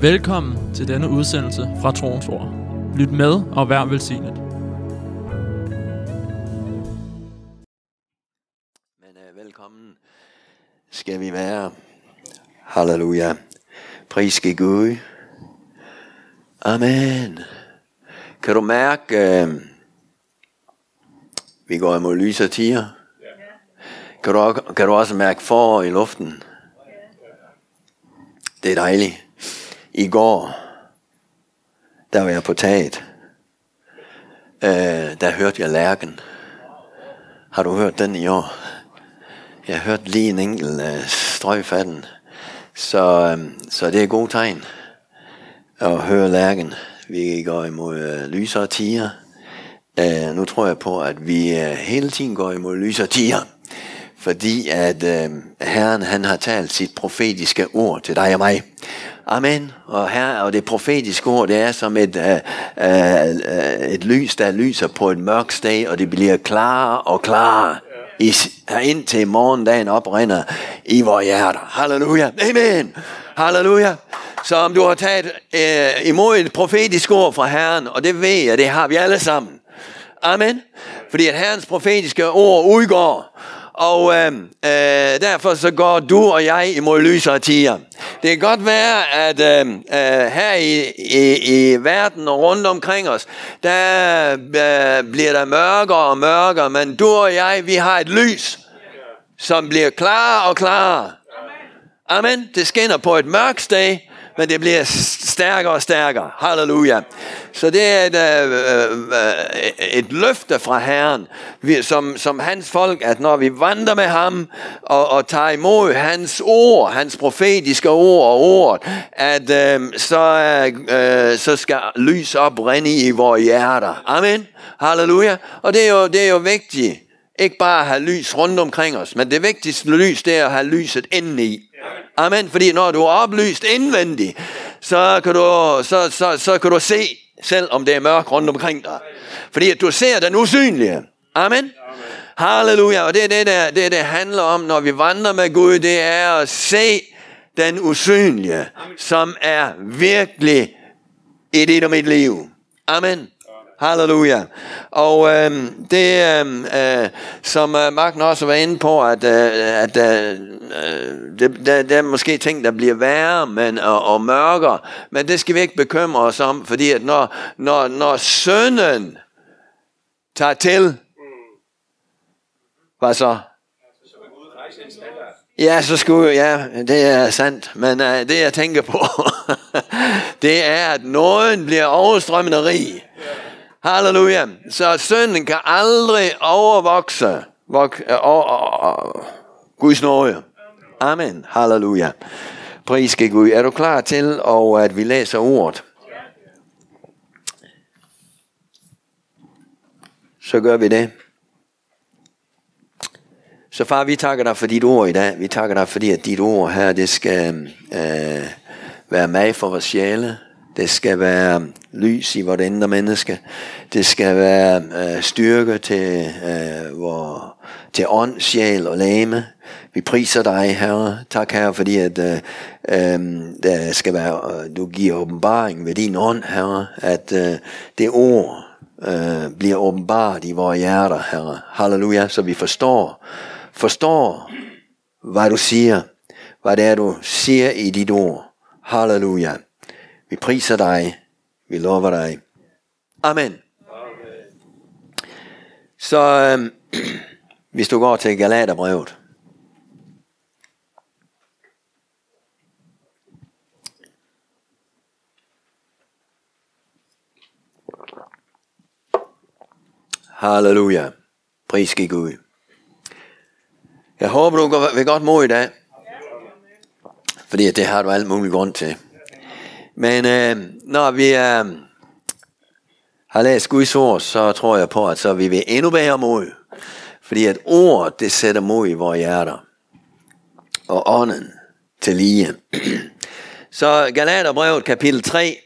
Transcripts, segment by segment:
Velkommen til denne udsendelse fra Troens Ord. Lyt med og vær velsignet. Men uh, velkommen skal vi være. Halleluja. Pris skal Gud. Amen. Kan du mærke, uh, vi går imod lys og tiger? Kan du, kan du også mærke for i luften? Det er dejligt. I går, der var jeg på taget. Øh, der hørte jeg lærken. Har du hørt den i år? Jeg har lige en enkelt øh, strøg af den. Så, øh, så det er god tegn at høre lærken. Vi går imod øh, lysere tiger. Øh, nu tror jeg på, at vi øh, hele tiden går imod lysere tiger. Fordi at øh, Herren han har talt sit profetiske ord til dig og mig. Amen. Og her og det profetiske ord, det er som et, øh, øh, et lys, der lyser på et mørkt sted, og det bliver klarere og klarere. I, indtil morgendagen oprinder i vores hjerter. Halleluja. Amen. Halleluja. Så om du har taget øh, imod et profetisk ord fra Herren, og det ved jeg, det har vi alle sammen. Amen. Fordi at Herrens profetiske ord udgår. Og øh, øh, derfor så går du og jeg imod lysere tider. Det kan godt være, at øh, øh, her i, i, i verden og rundt omkring os, der øh, bliver der mørkere og mørkere, men du og jeg, vi har et lys, som bliver klarere og klarere. Amen. Det skinner på et mørkt sted, men det bliver stærkere og stærkere. Halleluja. Så det er et, øh, øh, et løfte fra Herren, som, som hans folk, at når vi vandrer med ham og, og tager imod hans ord, hans profetiske ord og ord, at øh, så, øh, så skal lys oprinde i vores hjerter. Amen. Halleluja. Og det er jo, det er jo vigtigt. Ikke bare at have lys rundt omkring os, men det vigtigste lys, det er at have lyset indeni. Amen. Fordi når du er oplyst indvendigt, så kan du, så, så, så kan du se, selv om det er mørkt rundt omkring dig. Fordi at du ser den usynlige. Amen. Halleluja. Og det er det, der, det, det handler om, når vi vandrer med Gud, det er at se den usynlige, som er virkelig i dit og mit liv. Amen. Halleluja. Og øh, det, øhm, øh, som øh, Marken også var inde på, at, øh, at øh, øh, det, der, der er måske ting, der bliver værre men, og, og mørkere, men det skal vi ikke bekymre os om, fordi at når, når, når sønnen tager til, hvad så? Ja, så skulle ja, det er sandt, men uh, det jeg tænker på, det er, at nåden bliver overstrømmende rig. Halleluja. Så synden kan aldrig overvokse vok, øh, over, over, Guds nåde. Amen. Halleluja. Pris skal Gud. Er du klar til, og at vi læser ordet? Så gør vi det. Så far, vi takker dig for dit ord i dag. Vi takker dig, fordi at dit ord her, det skal øh, være med for vores sjæle. Det skal være lys i vores indre menneske. Det skal være øh, styrke til, øh, vor, til ånd, sjæl og læme. Vi priser dig, Herre. Tak, Herre, fordi at, øh, øh, der skal være, øh, du giver åbenbaring ved din ånd, Herre. At øh, det ord øh, bliver åbenbart i vores hjerter, Herre. Halleluja, så vi forstår, forstår, hvad du siger. Hvad det er, du siger i dit ord. Halleluja. Vi priser dig. Vi lover dig. Amen. Amen. Så øh, hvis du går til Galaterbrevet. Halleluja. Pris skal Gud. Jeg håber, du vil godt mod i dag. Fordi det har du alt muligt grund til. Men øh, når vi øh, har læst Guds ord, så tror jeg på, at så vi vil endnu bedre mod. Fordi at ord, det sætter mod i vores hjerter. Og ånden til lige. så Galaterbrevet kapitel 3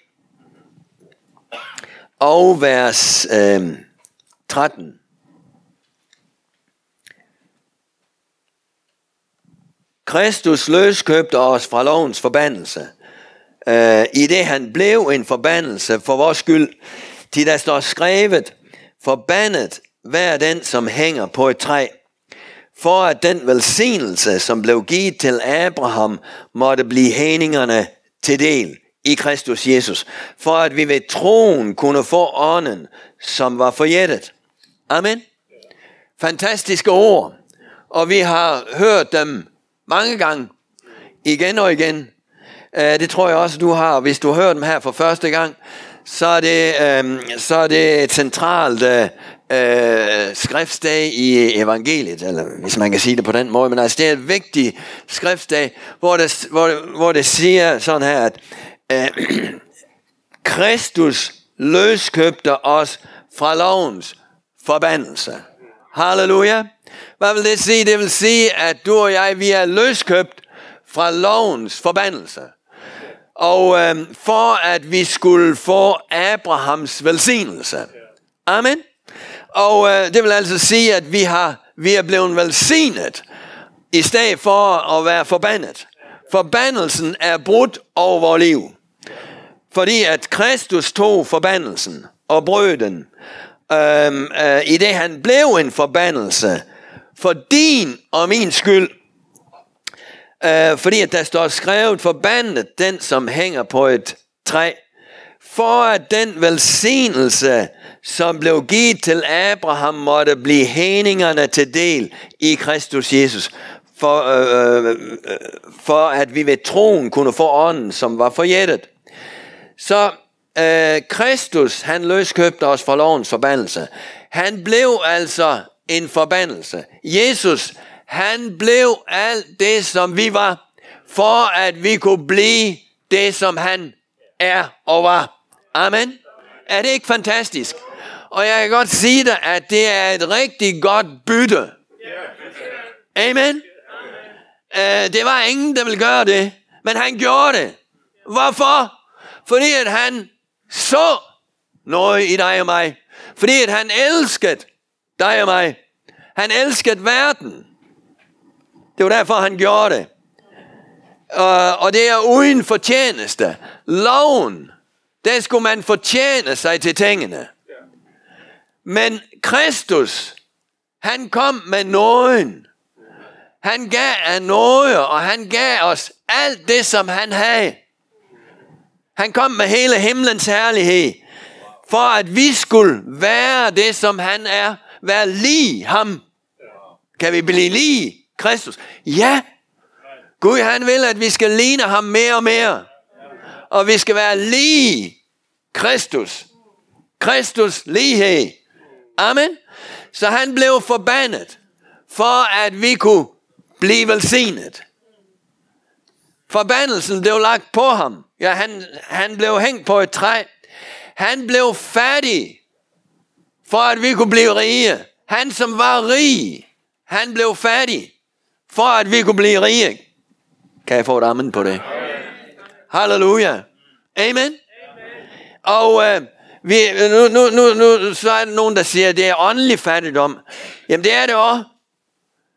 og vers øh, 13. Kristus løskøbte os fra lovens forbandelse øh, i det han blev en forbandelse for vores skyld. Til der står skrevet, forbandet hver den, som hænger på et træ, for at den velsignelse, som blev givet til Abraham, måtte blive hængingerne til del i Kristus Jesus, for at vi ved troen kunne få ånden, som var forjættet. Amen. Fantastiske ord, og vi har hørt dem mange gange, igen og igen. Uh, det tror jeg også, du har. Hvis du hører dem her for første gang, så er det, um, så er det et centralt øh, øh, uh, skriftsdag i evangeliet, eller hvis man kan sige det på den måde. Men altså, det er et vigtigt skriftsdag, hvor det, hvor, hvor det siger sådan her, at uh, Kristus løskøbte os fra lovens forbandelse. Halleluja. Hvad vil det sige? Det vil sige, at du og jeg, vi er løskøbt fra lovens forbandelse. Og øh, for at vi skulle få Abrahams velsignelse. Amen. Og øh, det vil altså sige, at vi, har, vi er blevet velsignet, i stedet for at være forbandet. Forbandelsen er brudt over vores liv. Fordi at Kristus tog forbandelsen og brød den, øhm, øh, i det han blev en forbandelse, for din og min skyld. Øh, fordi at der står skrevet, forbandet den, som hænger på et træ, for at den velsignelse, som blev givet til Abraham, måtte blive heningerne til del i Kristus Jesus. For, øh øh, øh, øh, for at vi ved troen kunne få ånden, som var forjættet. Så øh, Kristus, han løskøbte os fra lovens forbandelse. Han blev altså en forbandelse. Jesus, han blev alt det, som vi var, for at vi kunne blive det, som han er og var. Amen. Er det ikke fantastisk? Og jeg kan godt sige dig, at det er et rigtig godt bytte. Amen. Uh, det var ingen, der ville gøre det, men han gjorde det. Hvorfor? Fordi at han så noget i dig og mig. Fordi at han elskede dig og mig. Han elskede verden. Det var derfor, han gjorde det. Uh, og det er uden fortjeneste. Loven, der skulle man fortjene sig til tingene. Men Kristus, han kom med nåden. Han gav af noget, og han gav os alt det, som han havde. Han kom med hele himlens herlighed, for at vi skulle være det, som han er. Være lige ham. Kan vi blive lige Kristus? Ja. Gud han vil, at vi skal ligne ham mere og mere. Og vi skal være lige Kristus. Kristus lighed. Amen. Så han blev forbandet, for at vi kunne blive velsignet. Forbandelsen blev lagt på ham. Ja, han, han blev hængt på et træ. Han blev fattig, for at vi kunne blive rige. Han, som var rig, han blev fattig, for at vi kunne blive rige. Kan jeg få et amen på det? Halleluja. Amen. Amen. Og øh, vi, nu, nu, nu, nu, så er der nogen, der siger, at det er åndelig fattigdom. Jamen det er det også.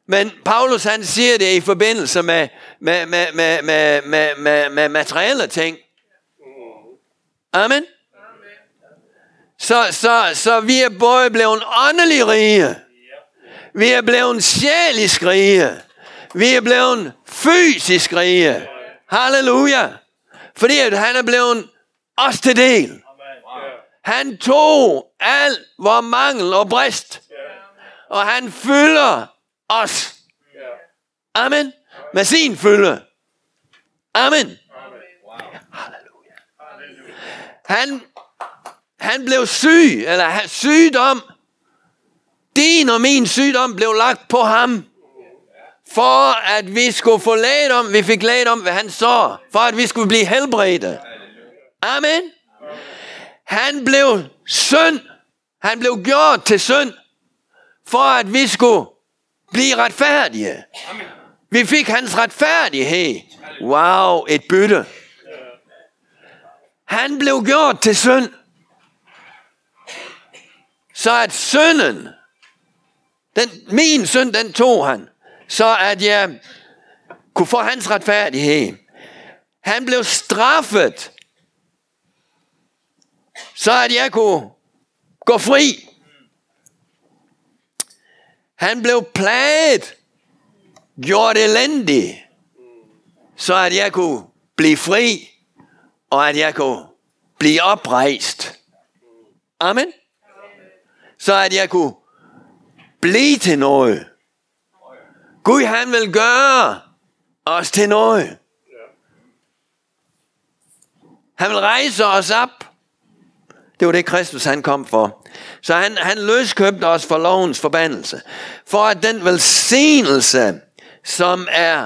Men Paulus han siger det i forbindelse med, med, med, med, med, med, med, med materielle ting. Amen. Så, så, så vi er både blevet åndelig rige. Vi er blevet sjælisk rige. Vi er blevet fysisk rige. Halleluja. Fordi at han er blevet os til del. Han tog alt vor mangel og brist. Og han fylder os. Amen. Med sin fylde. Amen. Halleluja. Han, han blev syg, eller sygdom. Din og min sygdom blev lagt på ham. For at vi skulle få læget om, vi fik læget om, hvad han så. For at vi skulle blive helbredte. Amen. Han blev synd. Han blev gjort til synd. For at vi skulle blive retfærdige. Vi fik hans retfærdighed. Wow, et bytte. Han blev gjort til synd. Så at synden, den, min synd, den tog han. Så at jeg kunne få hans retfærdighed. Han blev straffet, så at jeg kunne gå fri. Han blev plaget, gjort elendig, så at jeg kunne blive fri, og at jeg kunne blive oprejst. Amen. Så at jeg kunne blive til noget. Gud han vil gøre os til noget. Han vil rejse os op. Det var det, Kristus han kom for. Så han, han løskøbte os for lovens forbandelse. For at den velsignelse, som er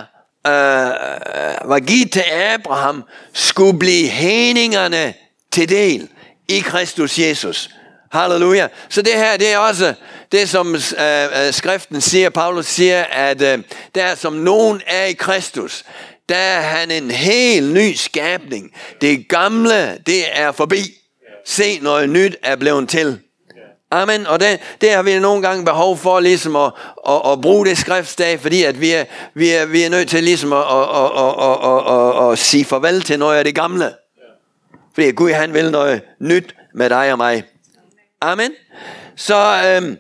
øh, var givet til Abraham, skulle blive heningerne til del i Kristus Jesus. Halleluja. Så det her, det er også det, som øh, øh skriften siger, Paulus siger, at øh, der som nogen er i Kristus, der er han en helt ny skabning. Det gamle, det er forbi. Se, noget nyt er blevet til. Amen. Og det, det har vi nogle gange behov for ligesom at, at, at bruge det skriftsdag, fordi at vi er, vi er, vi er nødt til ligesom at, at, at, at, at, at, at sige farvel til noget af det gamle. Fordi Gud han vil noget nyt med dig og mig. Amen. Så øhm,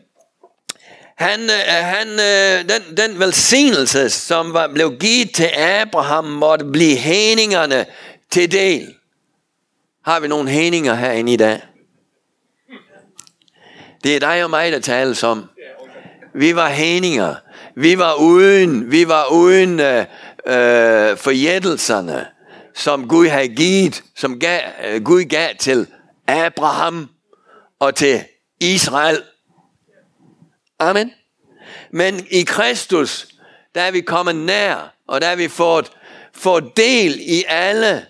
han, øh, han, øh, den, den velsignelse, som var, blev givet til Abraham, måtte blive heningerne til del. Har vi nogle heninger herinde i dag? Det er dig og mig, der tales om. Vi var heninger. Vi var uden, vi var uden øh, øh, forjættelserne, som Gud havde givet, som gav, øh, Gud gav til Abraham og til Israel. Amen. Men i Kristus, der er vi kommet nær, og der er vi fået, fået del i alle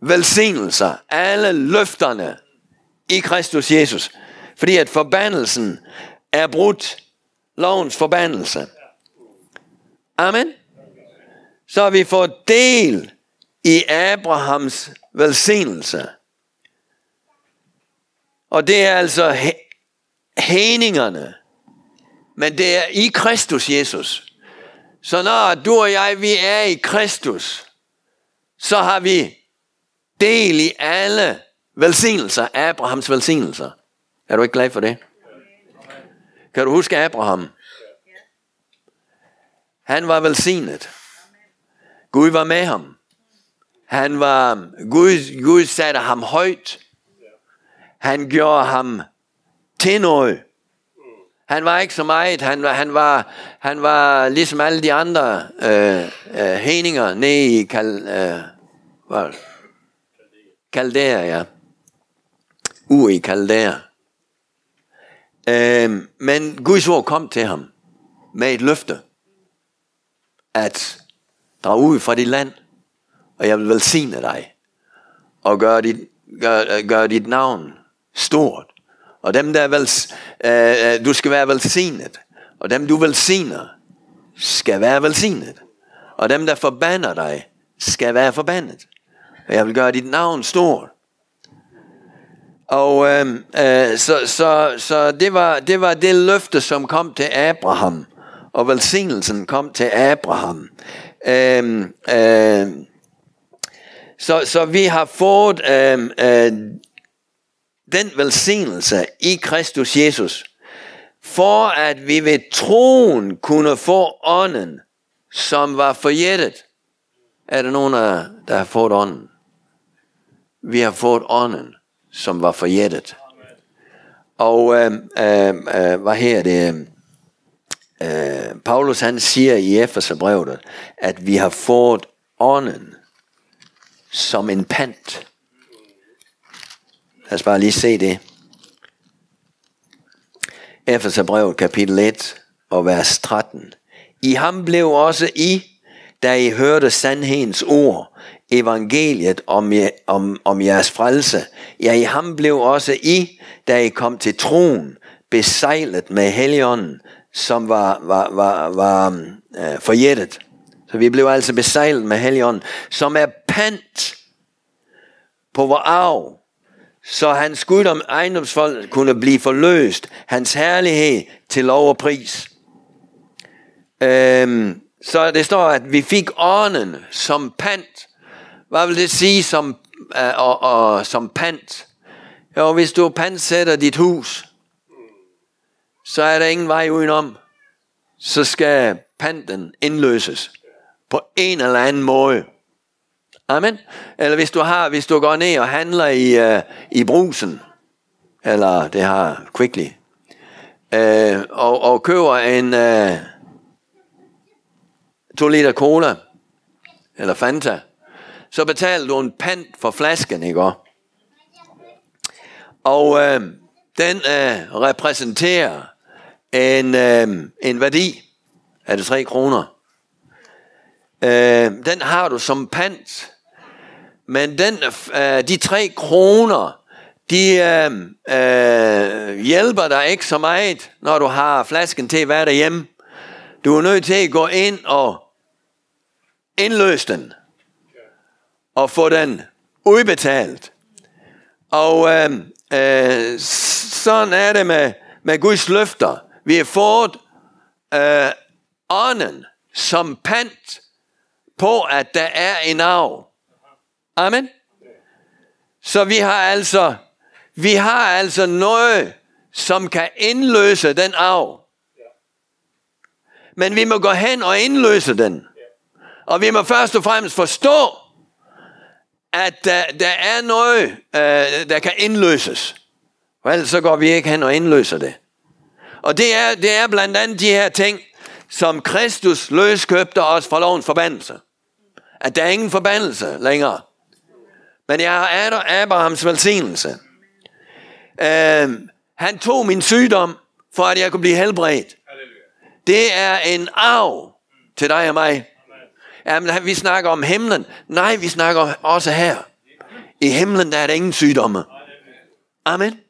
velsignelser, alle løfterne i Kristus Jesus. Fordi at forbandelsen er brudt. Lovens forbandelse. Amen. Så har vi fået del i Abrahams velsignelse. Og det er altså hæningerne. Men det er i Kristus Jesus. Så når du og jeg, vi er i Kristus, så har vi del i alle velsignelser, Abrahams velsignelser. Er du ikke glad for det? Kan du huske Abraham? Han var velsignet. Gud var med ham. Han var, Gud, Gud satte ham højt. Han gjorde ham til noget. Han var ikke så meget. Han var, han var, han var ligesom alle de andre øh, øh, heninger nede i Kal, øh, hvad? Kaldæa, ja. U i Kaldæa. Øh, men Guds ord kom til ham med et løfte, at drage ud fra dit land, og jeg vil velsigne dig, og gøre dit, gør, gør dit navn stort. Og dem der vel, øh, øh, du skal være velsignet, og dem du velsigner, skal være velsignet. Og dem der forbander dig, skal være forbandet. Og jeg vil gøre dit navn stort. Og øh, øh, så, så, så det, var, det var det løfte, som kom til Abraham. Og velsignelsen kom til Abraham. Øh, øh, så, så vi har fået øhm, øh, øh, den velsignelse i Kristus Jesus, for at vi ved troen kunne få ånden, som var forjættet. Er der nogen, der har fået ånden? Vi har fået ånden, som var forjættet. Og øh, øh, øh, hvad her det? Øh, Paulus han siger i Efeserbrevet, at vi har fået ånden som en pant. Lad os bare lige se det. Efeserbrevet kapitel 1 og vers 13. I ham blev også I, da I hørte sandhedens ord, evangeliet om, om, om jeres frelse. Ja, i ham blev også I, da I kom til troen, besejlet med helligånden, som var, var, var, var øh, forjættet. Så vi blev altså besejlet med helligånden, som er pant på vores arv, så hans guddom om ejendomsfolk kunne blive forløst, hans herlighed til lov og pris. Øhm, så det står, at vi fik ånden som pant Hvad vil det sige som, øh, og, og, som pant? Jo, hvis du pantsætter dit hus, så er der ingen vej udenom. Så skal panten indløses på en eller anden måde. Amen. Eller hvis du har, hvis du går ned og handler i, uh, i brusen, eller det har Quickly, uh, og, og køber en øh, uh, 2 liter cola, eller Fanta, så betaler du en pant for flasken, ikke Og uh, den uh, repræsenterer en, uh, en værdi af det 3 kroner. Uh, den har du som pant men den, øh, de tre kroner, de øh, øh, hjælper dig ikke så meget, når du har flasken til at være derhjemme. Du er nødt til at gå ind og indløse den. Og få den udbetalt. Og øh, øh, sådan er det med, med Guds løfter. Vi har fået øh, ånden som pant på, at der er en arv. Amen. Så vi har altså, vi har altså noget, som kan indløse den arv. Men vi må gå hen og indløse den. Og vi må først og fremmest forstå, at der, der er noget, øh, der kan indløses. For ellers så går vi ikke hen og indløser det. Og det er, det er blandt andet de her ting, som Kristus løskøbte os fra lovens forbandelse. At der er ingen forbandelse længere. Men jeg har Abrahams velsignelse. Uh, han tog min sygdom, for at jeg kunne blive helbredt. Det er en arv til dig og mig. Jamen, vi snakker om himlen. Nej, vi snakker også her. I himlen der er der ingen sygdomme. Amen.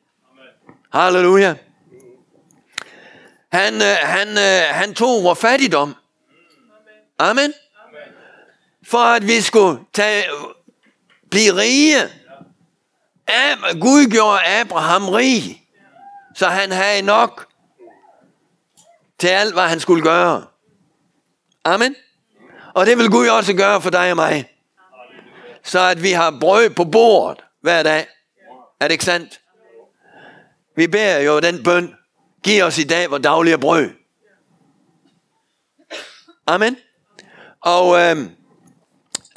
Halleluja. Han, øh, han, øh, han tog vores fattigdom. Amen. For at vi skulle tage blive rige. Ab- Gud gjorde Abraham rig, så han havde nok til alt, hvad han skulle gøre. Amen. Og det vil Gud også gøre for dig og mig. Så at vi har brød på bordet hver dag. Er det ikke sandt? Vi beder jo den bøn. Giv os i dag vores daglige brød. Amen. Og øhm,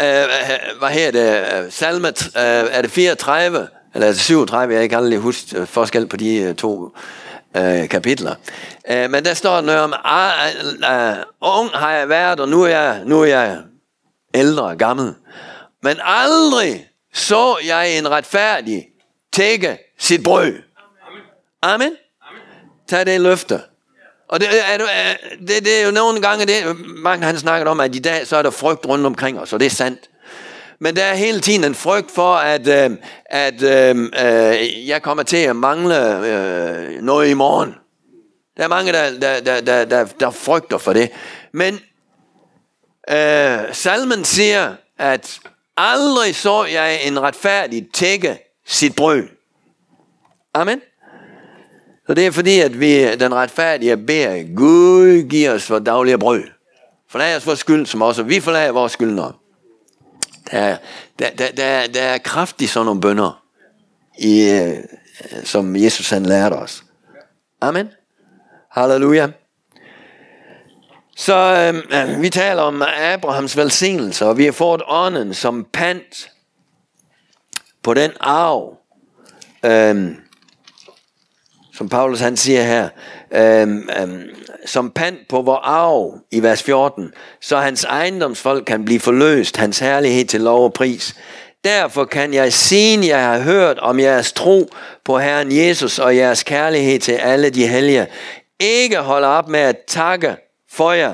Øh, hvad her det, salme, uh, er det 34, eller er det 37, jeg kan aldrig huske forskel på de uh, to uh, kapitler. Uh, men der står noget om, uh, uh, ung har jeg været, og nu er jeg, nu er jeg ældre, gammel. Men aldrig så jeg en retfærdig tække sit brød. Amen. Tag det løfte. Og det er, det, det er jo nogle gange, det, mange han snakker om, at i dag så er der frygt rundt omkring os, og det er sandt. Men der er hele tiden en frygt for, at, øh, at øh, øh, jeg kommer til at mangle øh, noget i morgen. Der er mange, der, der, der, der, der, der frygter for det. Men øh, salmen siger, at aldrig så jeg en retfærdig tække sit brød. Amen. Så det er fordi, at vi, den retfærdige, beder, Gud giver os for daglige brød. Forlag os vores skyld, som også vi forlager vores skyldnere. Der, der, der, der, der er kraft i sådan nogle bønder, i, øh, som Jesus han lærte os. Amen. Halleluja. Så øh, vi taler om Abrahams velsignelse, og vi har fået ånden som pant på den arv, øh, som Paulus han siger her, øhm, øhm, som pant på vor arv i vers 14, så hans ejendomsfolk kan blive forløst, hans herlighed til lov og pris. Derfor kan jeg, siden jeg har hørt om jeres tro på Herren Jesus og jeres kærlighed til alle de hellige, ikke holde op med at takke for jer,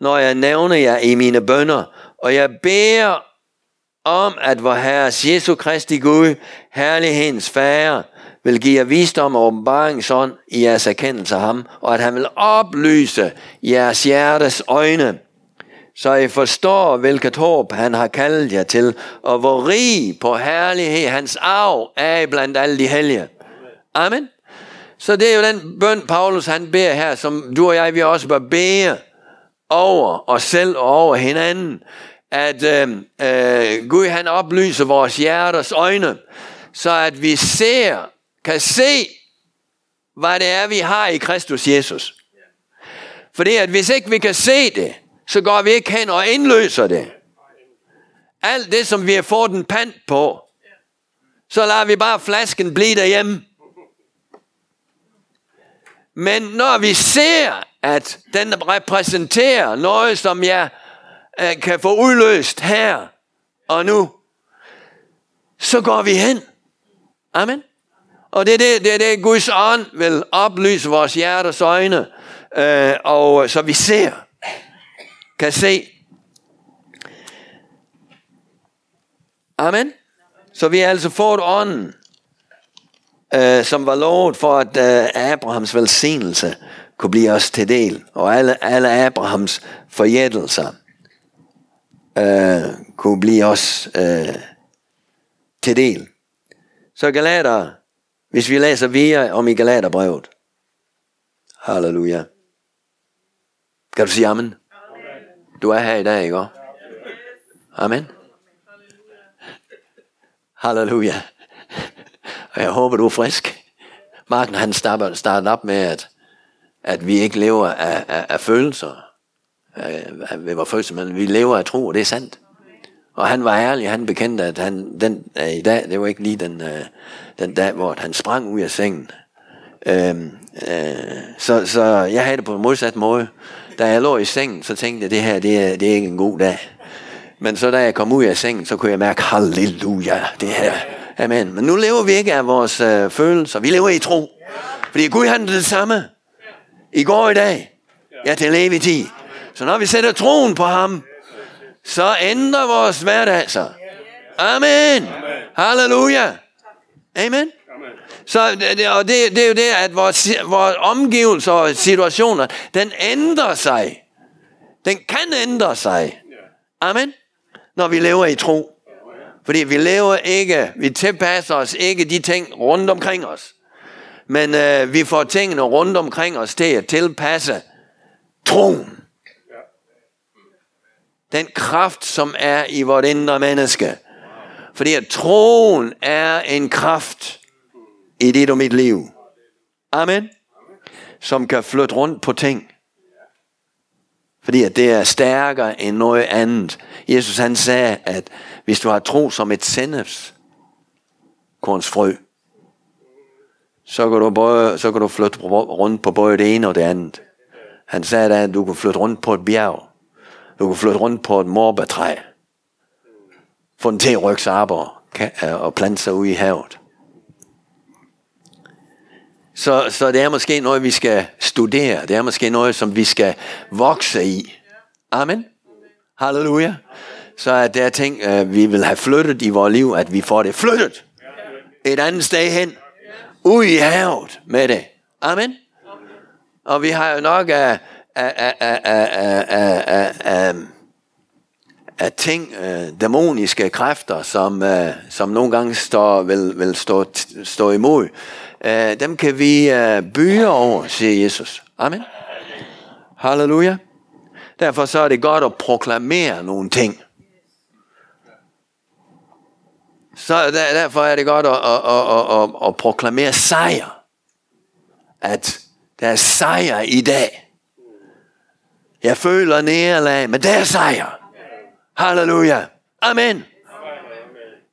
når jeg nævner jer i mine bønder. Og jeg beder om, at vor Herres Jesu Kristi Gud, herlighedens Fader, vil give jer visdom og åbenbaringsånd i jeres erkendelse af ham, og at han vil oplyse jeres hjertes øjne, så I forstår, hvilket håb han har kaldet jer til, og hvor rig på herlighed hans arv er blandt alle de hellige. Amen. Så det er jo den bøn, Paulus han beder her, som du og jeg, vi også bør bede over os selv og over hinanden, at øh, øh, Gud han oplyser vores hjerters øjne, så at vi ser, kan se, hvad det er, vi har i Kristus Jesus. Fordi at hvis ikke vi kan se det, så går vi ikke hen og indløser det. Alt det, som vi har fået en pant på, så lader vi bare flasken blive derhjemme. Men når vi ser, at den repræsenterer noget, som jeg øh, kan få udløst her og nu, så går vi hen. Amen. Og det er det, det, er det Guds ånd vil oplyse vores hjertes øjne, øh, og så vi ser, kan se. Amen. Så vi har altså fået ånden, øh, som var lovet for, at øh, Abrahams velsignelse kunne blive os til del, og alle, alle Abrahams forjættelser øh, kunne blive os øh, til del. Så Galater, hvis vi læser videre om i Galaterbrevet. Halleluja. Kan du sige amen? Du er her i dag, ikke? Amen. Halleluja. Og jeg håber, du er frisk. Marken han starter, starter op med, at, at vi ikke lever af, af, af følelser vores følelser, men vi lever af tro, og det er sandt. Og han var ærlig, han bekendte, at han, den, øh, i dag, det var ikke lige den, øh, den dag, hvor han sprang ud af sengen. Uh, øh, så, så jeg havde det på en modsat måde. Da jeg lå i sengen, så tænkte jeg, det her, det er, det er ikke en god dag. Men så da jeg kom ud af sengen, så kunne jeg mærke, halleluja, det her. Amen. Men nu lever vi ikke af vores øh, følelser, vi lever i tro. Fordi Gud han er det samme. I går i dag. Ja, til evig tid. Så når vi sætter troen på ham, så ændrer vores hverdag sig. Amen. Halleluja. Amen. Så det, og det, det er jo det, at vores, vores omgivelser og situationer, den ændrer sig. Den kan ændre sig. Amen. Når vi lever i tro. Fordi vi lever ikke, vi tilpasser os ikke de ting rundt omkring os. Men øh, vi får tingene rundt omkring os til at tilpasse troen. Den kraft, som er i vort indre menneske. Fordi at troen er en kraft i dit og mit liv. Amen. Som kan flytte rundt på ting. Fordi at det er stærkere end noget andet. Jesus han sagde, at hvis du har tro som et sendeps, kornsfrø, så kan, du både, så kan du flytte rundt på både det ene og det andet. Han sagde da, at du kan flytte rundt på et bjerg. Du kan flytte rundt på et morbærtræ. Få den til at rykke sig op og, øh, og plante sig ud i havet. Så, så det er måske noget, vi skal studere. Det er måske noget, som vi skal vokse i. Amen. Halleluja. Så at der er ting, øh, vi vil have flyttet i vores liv, at vi får det flyttet et andet sted hen. Ud i havet med det. Amen. Og vi har jo nok af, af, af, af, af, af, af, af, af ting, øh, dæmoniske kræfter, som, øh, som nogle gange står, vil, vil stå, stå imod. Øh, dem kan vi øh, bygge over, siger Jesus. Amen. Halleluja. Derfor så er det godt at proklamere nogle ting. Så der, derfor er det godt at, at, at, at, at proklamere sejr. At der er sejr i dag. Jeg føler nederlag, men der er sejr. Halleluja. Amen.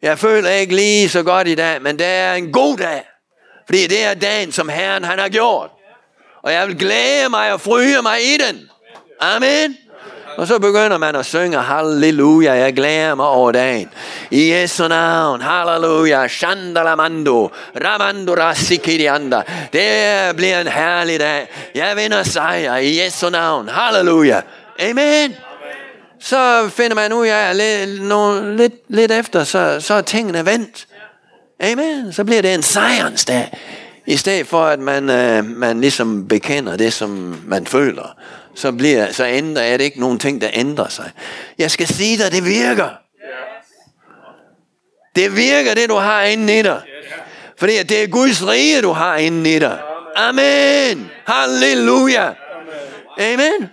Jeg føler ikke lige så godt i dag, men det er en god dag. Fordi det er dagen, som Herren han har gjort. Og jeg vil glæde mig og fryge mig i den. Amen. Og så begynder man at synge halleluja, jeg glæder mig over dagen. I Jesu navn, halleluja, shandalamando, ramando rasikirianda. Det bliver en herlig dag. Jeg vinder sejr i Jesu navn, halleluja. Amen. Så finder man ud af, lidt, lidt, lidt efter, så, så er tingene vendt. Amen. Så bliver det en sejrens dag. I stedet for, at man, øh, man ligesom bekender det, som man føler så, bliver, så ændrer, jeg det ikke nogen ting, der ændrer sig. Jeg skal sige dig, det virker. Det virker, det du har inde i dig. Fordi det er Guds rige, du har inde i dig. Amen. Halleluja. Amen.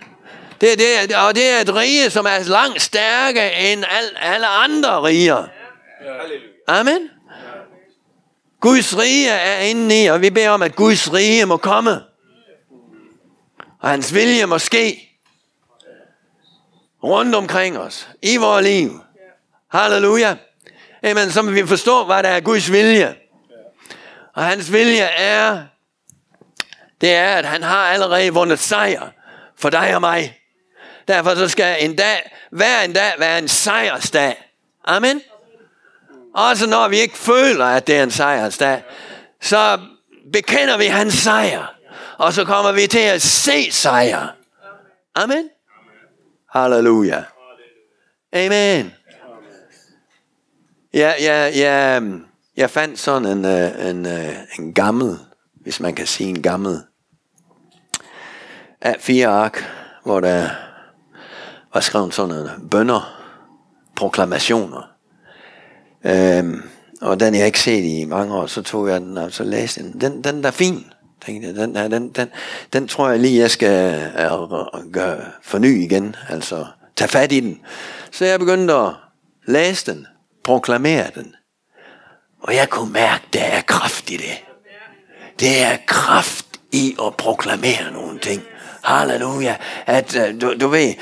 Det, det, og det er et rige, som er langt stærkere end al, alle andre riger. Amen. Guds rige er inde i, og vi beder om, at Guds rige må komme. Og hans vilje må ske rundt omkring os, i vores liv. Halleluja. Amen, så vi forstå, hvad der er Guds vilje. Og hans vilje er, det er, at han har allerede vundet sejr for dig og mig. Derfor så skal en dag, hver en dag være en sejrsdag. Amen. Også når vi ikke føler, at det er en sejrsdag, så bekender vi hans sejr. Og så kommer vi til at se sejr. Amen. Halleluja. Amen. Ja, ja, ja, jeg fandt sådan en, øh, en, øh, en gammel, hvis man kan sige en gammel, af fire ark, hvor der var skrevet sådan nogle bønder, proklamationer. Øhm, og den jeg ikke set i mange år, så tog jeg den og så læste den. Den, den der er fin, tænkte jeg. Den, den, den, den tror jeg lige, jeg skal uh, gøre, forny igen. Altså tage fat i den. Så jeg begyndte at læse den, proklamere den. Og jeg kunne mærke, der er kraft i det. Det er kraft i at proklamere nogle ting. Halleluja. At uh, du, du ved,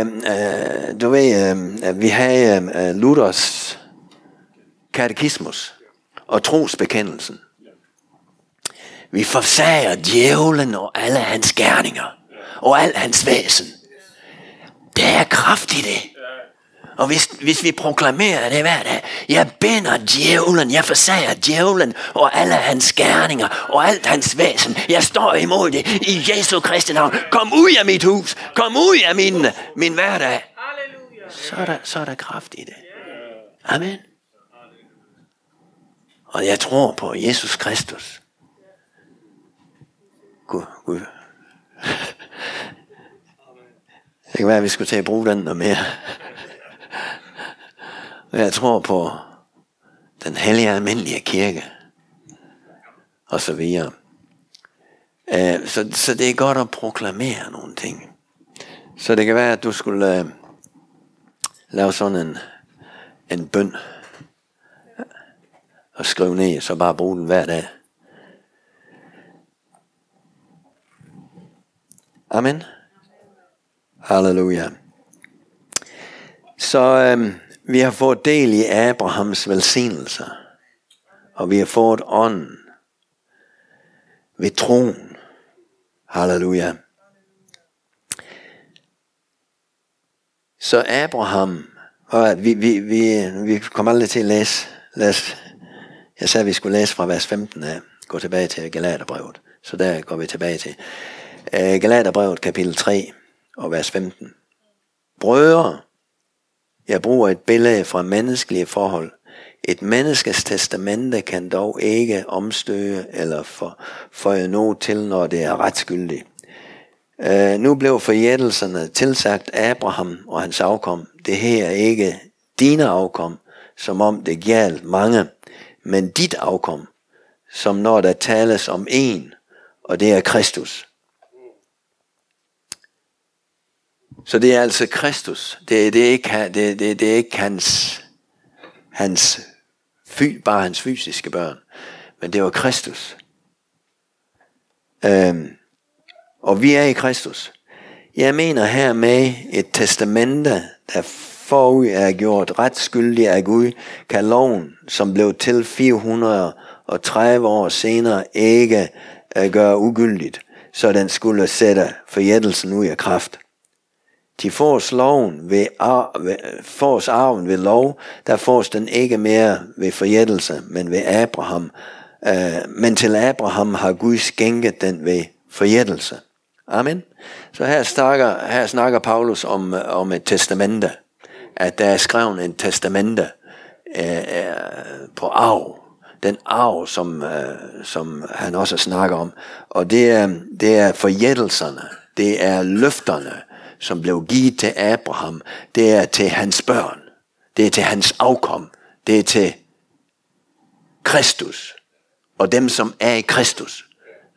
um, uh, du ved, um, vi har uh, øhm, Luthers katekismus og trosbekendelsen. Vi forsager djævlen og alle hans gerninger og al hans væsen. Der er kraft i det. Og hvis, hvis vi proklamerer det hver dag, jeg binder djævlen, jeg forsager djævlen og alle hans gerninger og alt hans væsen. Jeg står imod det i Jesu Kristi navn. Kom ud af mit hus. Kom ud af min, min hverdag. Så er, der, så er der kraft i det. Amen. Og jeg tror på Jesus Kristus. Gud, Gud. Det kan være, at vi skulle til at bruge den noget mere. Og jeg tror på den hellige almindelige kirke. Og så videre. Øh, så, så det er godt at proklamere nogle ting. Så det kan være, at du skulle øh, lave sådan en, en bøn. Og skrive ned, så bare bruge den hver dag. Amen. Halleluja. Så øhm, vi har fået del i Abrahams velsignelser. Og vi har fået ånden ved troen. Halleluja. Så Abraham, og vi, vi, vi, vi kommer aldrig til at læse, læse. Jeg sagde, at vi skulle læse fra vers 15 af. Gå tilbage til Galaterbrevet. Så der går vi tilbage til. Øh, Galaterbrevet kapitel 3 og vers 15. Brødre, jeg bruger et billede fra menneskelige forhold. Et menneskes testamente kan dog ikke omstøge eller for, føje noget til, når det er retskyldigt. Uh, øh, nu blev forjættelserne tilsagt Abraham og hans afkom. Det her er ikke dine afkom, som om det gjaldt mange, men dit afkom, som når der tales om en, og det er Kristus. Så det er altså Kristus. Det, det, er, ikke, det, det, det er ikke hans, hans fy, bare hans fysiske børn. Men det var Kristus. Øhm, og vi er i Kristus. Jeg mener her med et testamente, der forud er gjort retskyldig af Gud, kan loven, som blev til 430 år senere, ikke øh, gøre ugyldigt, så den skulle sætte forjættelsen ud af kraft. De fås loven ved, ar, ved, fås arven ved lov, der fås den ikke mere ved forjættelse, men ved Abraham. Øh, men til Abraham har Gud skænket den ved forjættelse. Amen. Så her snakker, her snakker Paulus om, om et testamente. At der er skrevet en testamente øh, øh, på arv. Den arv, som, øh, som han også snakker om. Og det er, det er forjættelserne. Det er løfterne som blev givet til Abraham, det er til hans børn. Det er til hans afkom. Det er til Kristus. Og dem, som er i Kristus.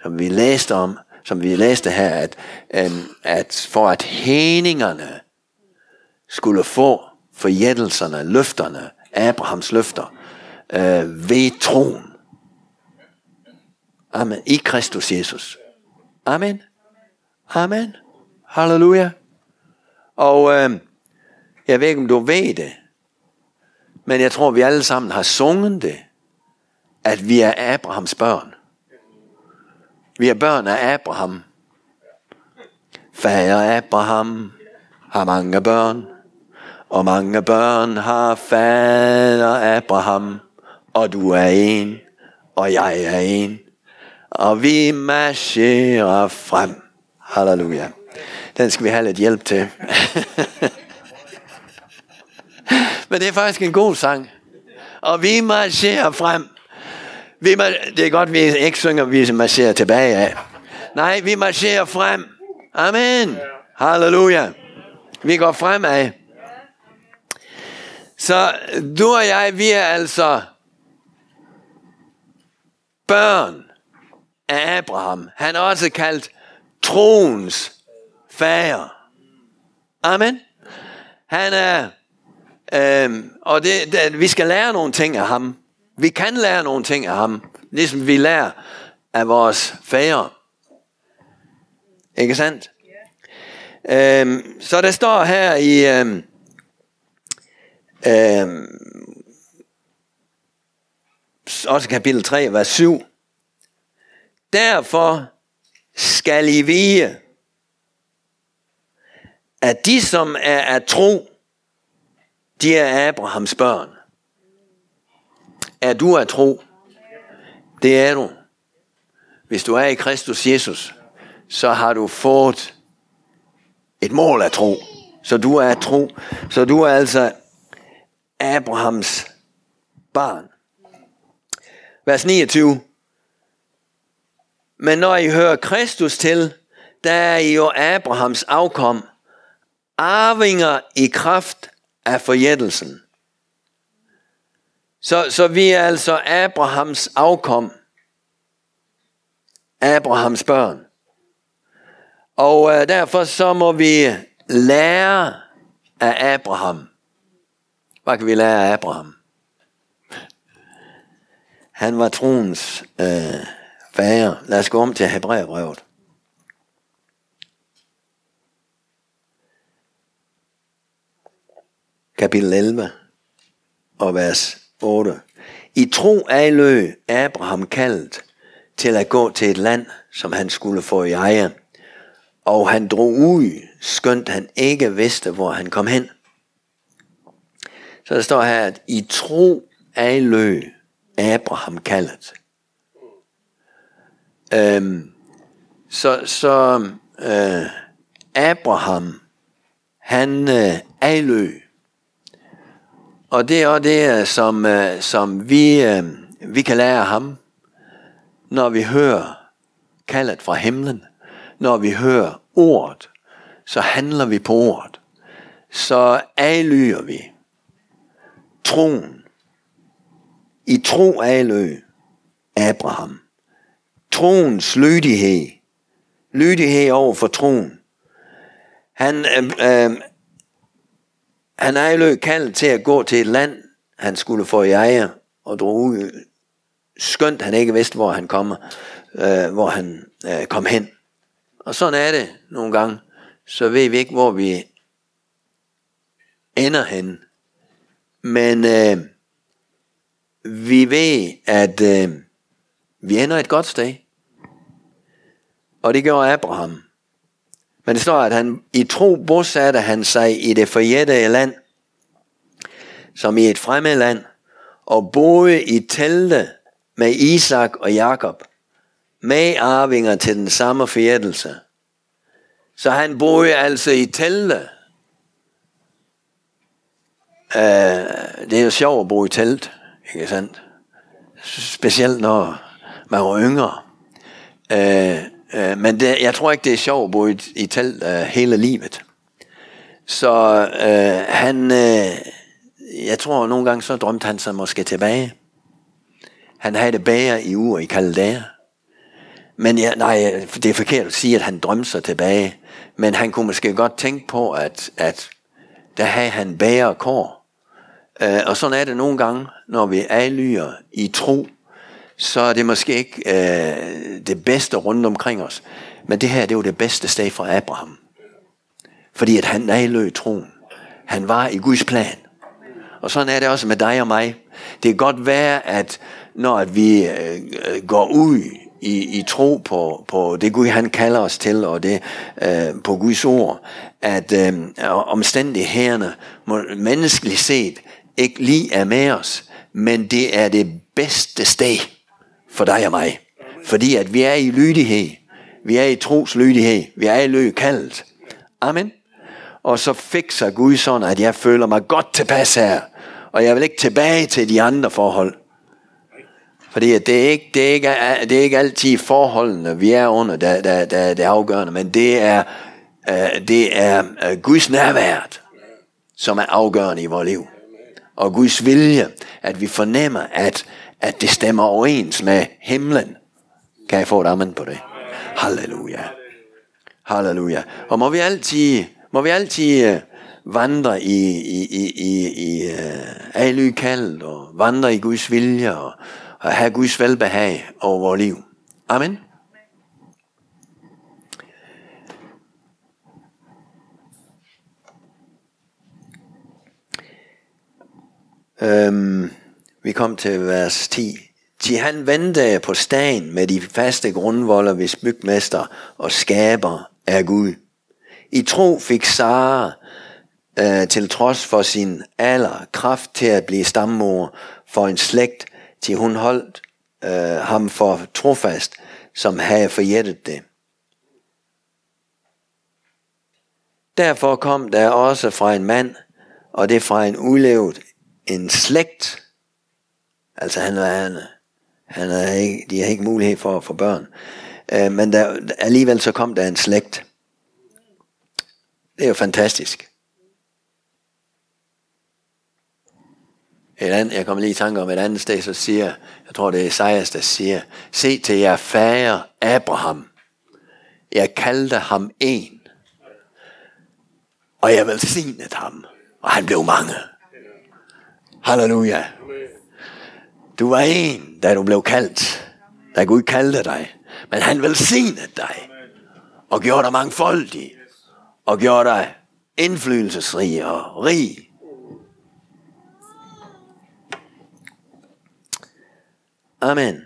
Som vi læste om som vi læste her, at, øhm, at for at heningerne skulle få forjættelserne, løfterne, Abrahams løfter, øh, ved troen. Amen. I Kristus Jesus. Amen. Amen. Halleluja. Og øh, jeg ved ikke, om du ved det, men jeg tror, vi alle sammen har sunget det, at vi er Abrahams børn. Vi er børn af Abraham. Fader Abraham har mange børn, og mange børn har fader Abraham, og du er en, og jeg er en, og vi marcherer frem. Halleluja. Den skal vi have lidt hjælp til. Men det er faktisk en god sang. Og vi marcherer frem. Vi, det er godt, vi ikke synger, vi marcherer tilbage af. Nej, vi marcherer frem. Amen. Halleluja. Vi går fremad. Så du og jeg, vi er altså børn af Abraham. Han er også kaldt troens fader. Amen. Han er, øh, og det, det, vi skal lære nogle ting af ham. Vi kan lære nogle ting af ham, ligesom vi lærer af vores fader. Ikke sandt? Yeah. Øhm, så der står her i øhm, øhm, også kapitel 3, vers 7. Derfor skal I vige, at de, som er af tro, de er Abrahams børn. Er du af tro? Det er du. Hvis du er i Kristus Jesus, så har du fået et mål af tro. Så du er tro. Så du er altså Abrahams barn. Vers 29. Men når I hører Kristus til, der er I jo Abrahams afkom, arvinger i kraft af forjættelsen. Så, så vi er altså Abrahams afkom. Abrahams børn. Og øh, derfor så må vi lære af Abraham. Hvad kan vi lære af Abraham? Han var troens øh, fader. Lad os gå om til Hebræerbrevet. Kapitel 11 og vers 8. I tro lø Abraham kaldt til at gå til et land, som han skulle få i eje. Og han drog ud, skønt han ikke vidste, hvor han kom hen. Så der står her, at i tro lø Abraham kaldet. Øhm, så så øh, Abraham, han øh, alø. Og det er også det, øh, som, øh, som vi, øh, vi kan lære af ham, når vi hører kaldet fra himlen. Når vi hører ordet, så handler vi på ordet. Så aflyger vi troen. I tro alø Abraham troens lydighed. Lydighed over for troen. Han, øh, øh, han er jo kaldt til at gå til et land, han skulle få i ejer og drog ud, skønt han ikke vidste, hvor han kommer, øh, hvor han øh, kom hen. Og sådan er det nogle gange. Så ved vi ikke, hvor vi ender hen. Men øh, vi ved, at øh, vi ender et godt sted. Og det gjorde Abraham. Men det står, at han i tro bosatte han sig i det forjættede land, som i et fremmed land, og boede i telte med Isak og Jakob, med arvinger til den samme forjættelse. Så han boede altså i telte. Uh, det er jo sjovt at bo i telt, ikke sandt? Specielt når man var yngre. Uh, Øh, men det, jeg tror ikke, det er sjovt at bo i, i telt øh, hele livet. Så øh, han, øh, jeg tror nogle gange så drømte han sig måske tilbage. Han havde det bager i uger i Kaldæa. Men ja, nej, det er forkert at sige, at han drømte sig tilbage. Men han kunne måske godt tænke på, at, at der havde han bære kår. Øh, og sådan er det nogle gange, når vi adlyder i tro, så er det måske ikke øh, det bedste rundt omkring os. Men det her, det var det bedste sted for Abraham. Fordi at han adlød troen. Han var i Guds plan. Og sådan er det også med dig og mig. Det kan godt være, at når at vi øh, øh går ud i, i tro på, på det Gud han kalder os til, og det øh, på Guds ord, at øh, omstændighederne må menneskeligt set ikke lige er med os, men det er det bedste sted for dig og mig. Fordi at vi er i lydighed, vi er i troslydighed, vi er i løg. Amen. Og så fikser Gud sådan, at jeg føler mig godt tilpas her, og jeg vil ikke tilbage til de andre forhold. Fordi det er, ikke, det, er ikke, det er ikke altid forholdene, vi er under, der, der, der, der er afgørende, men det er, øh, det er øh, Guds nærvær, som er afgørende i vores liv. Og Guds vilje, at vi fornemmer, at, at det stemmer overens med himlen. Kan jeg få et amen på det? Halleluja. Halleluja. Og må vi altid, må vi altid øh, vandre i, i, i, i, i øh, uh, kald, og vandre i Guds vilje, og, og have Guds velbehag over vores liv. Amen. Øhm, vi kom til vers 10. Til han vendte på stagen med de faste grundvolder, hvis bygmester og skaber er Gud. I tro fik Sara øh, til trods for sin alder kraft til at blive stammor for en slægt, til hun holdt øh, ham for trofast, som havde forjættet det. Derfor kom der også fra en mand, og det fra en ulevet, en slægt. Altså han han, han havde ikke, de har ikke mulighed for at få børn. Øh, men der, alligevel så kom der en slægt. Det er jo fantastisk. Et andet, jeg kommer lige i tanke om et andet sted, så siger, jeg tror det er Esajas, der siger, se til jer fager Abraham. Jeg kaldte ham en, og jeg velsignede ham, og han blev mange. Halleluja. Du var en, da du blev kaldt, da Gud kaldte dig, men han velsignede dig, og gjorde dig mangfoldig, og gjorde dig indflydelsesrig og rig. Amen.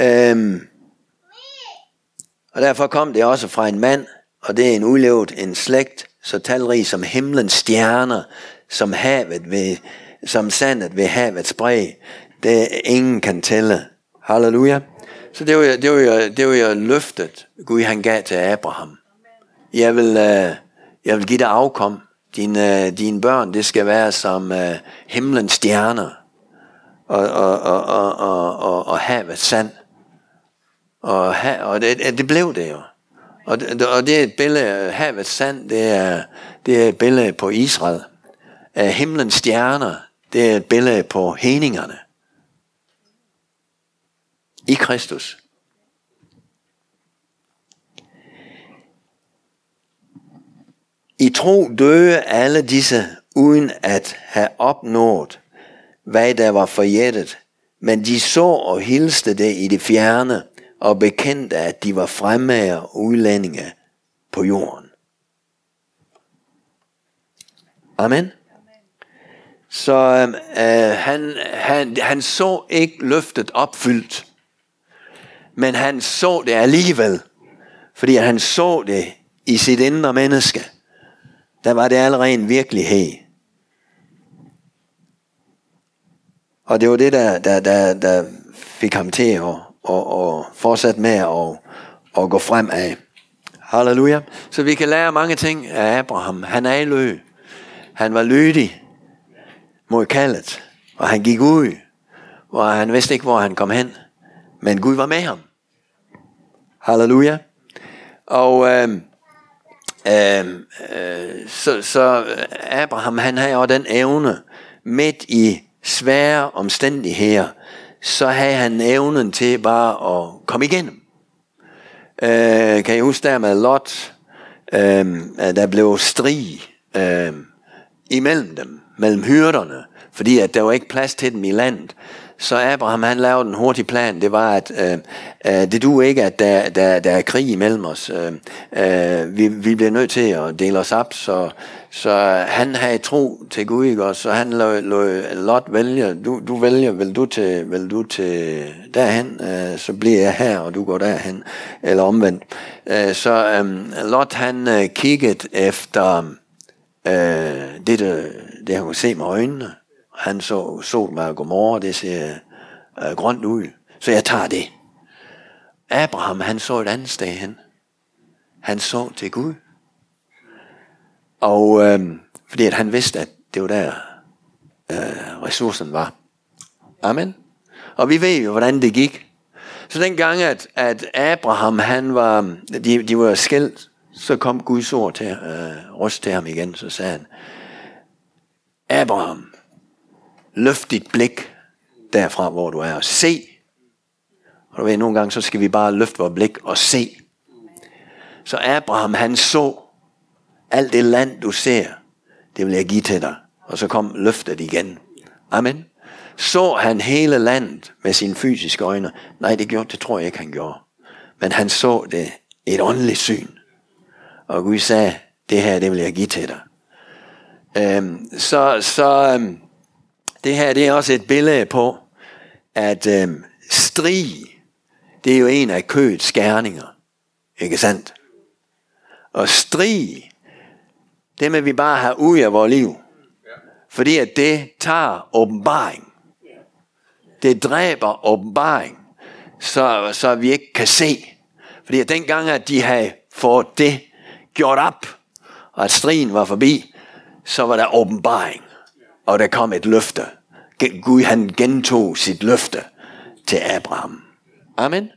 Øhm, og derfor kom det også fra en mand, og det er en ulevet, en slægt, så talrig som himlens stjerner, som havet ved, som sandet ved havets bred, det ingen kan tælle. Halleluja. Så det var, det var, jo, det var jo løftet, Gud han gav til Abraham. Jeg vil, øh, jeg vil give dig afkom. Dine, øh, dine børn, det skal være som uh, himlens stjerner og, og, og, og, og, og, og havet sand. Og, ha, og det, det blev det jo. Og det, og det er et billede, havet sand, det er, det er et billede på Israel. Himlens stjerner, det er et billede på heningerne. I Kristus. I tro døde alle disse, uden at have opnået hvad der var forjættet, men de så og hilste det i det fjerne, og bekendte, at de var fremmede udlændinge på jorden. Amen. Så øh, øh han, han, han så ikke løftet opfyldt, men han så det alligevel, fordi han så det i sit indre menneske. Der var det allerede en virkelighed. Og det var det, der, der, der, der fik ham til at, at, at fortsætte med at, at gå frem af. Halleluja. Så vi kan lære mange ting af Abraham. Han er i lø. Han var lydig mod kaldet. Og han gik ud. Og han vidste ikke, hvor han kom hen. Men Gud var med ham. Halleluja. Og øh, øh, øh, så, så øh, Abraham, han havde også den evne midt i svære omstændigheder, så havde han evnen til bare at komme igennem. Øh, kan I huske der med Lot? Øhm, øh, der blev strid øh, imellem dem, mellem hyrderne, fordi at der var ikke plads til dem i landet. Så Abraham han lavede en hurtig plan. Det var, at øh, øh, det du ikke, at der, der, der er krig imellem os. Øh, øh, vi, vi bliver nødt til at dele os op. Så, så han havde tro til Gud, ikke? Og så han lå, lå Lot vælge. Du, du vælger, vil du til, vil du til derhen, øh, så bliver jeg her, og du går derhen. Eller omvendt. Øh, så øh, Lot han øh, kiggede efter øh, det, der, det, han kunne se med øjnene han så sol med Gomorra, det ser øh, grønt ud. Så jeg tager det. Abraham, han så et andet sted hen. Han så til Gud. Og øh, fordi at han vidste, at det var der øh, ressourcen var. Amen. Og vi ved jo, hvordan det gik. Så den gang, at, at Abraham, han var, de, de var skilt, så kom Guds ord til, øh, til ham igen, så sagde han, Abraham, Løft dit blik derfra, hvor du er, og se. Og du ved, nogle gange så skal vi bare løfte vores blik og se. Så Abraham, han så, alt det land, du ser, det vil jeg give til dig. Og så kom løftet igen. Amen. Så han hele landet med sine fysiske øjne? Nej, det gjorde det tror jeg ikke, han gjorde. Men han så det et åndeligt syn. Og Gud sagde, det her, det vil jeg give til dig. Øhm, så så øhm, det her det er også et billede på, at øhm, strig, det er jo en af kødets skærninger. Ikke sandt? Og strig, det må vi bare have ud af vores liv. Fordi at det tager åbenbaring. Det dræber åbenbaring, så, så vi ikke kan se. Fordi at dengang, at de havde fået det gjort op, og at striden var forbi, så var der åbenbaring og der kom et løfte. Gud han gentog sit løfte til Abraham. Amen.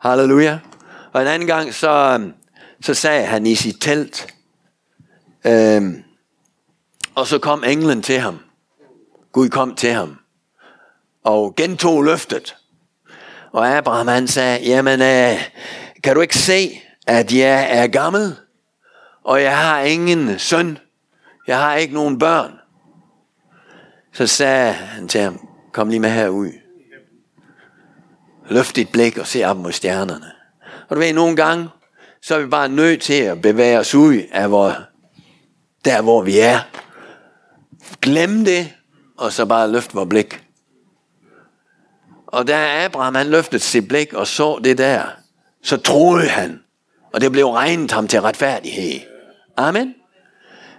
Halleluja. Og en anden gang, så, øhm, så sagde han i sit telt, øhm, og så kom englen til ham. Gud kom til ham og gentog løftet. Og Abraham han sagde, jamen øh, kan du ikke se, at jeg er gammel, og jeg har ingen søn, jeg har ikke nogen børn. Så sagde han til ham, kom lige med herud. Løft dit blik og se op mod stjernerne. Og du ved, nogle gange, så er vi bare nødt til at bevæge os ud af hvor, der, hvor vi er. Glem det, og så bare løft vores blik. Og da Abraham han løftede sit blik og så det der, så troede han, og det blev regnet ham til retfærdighed. Amen.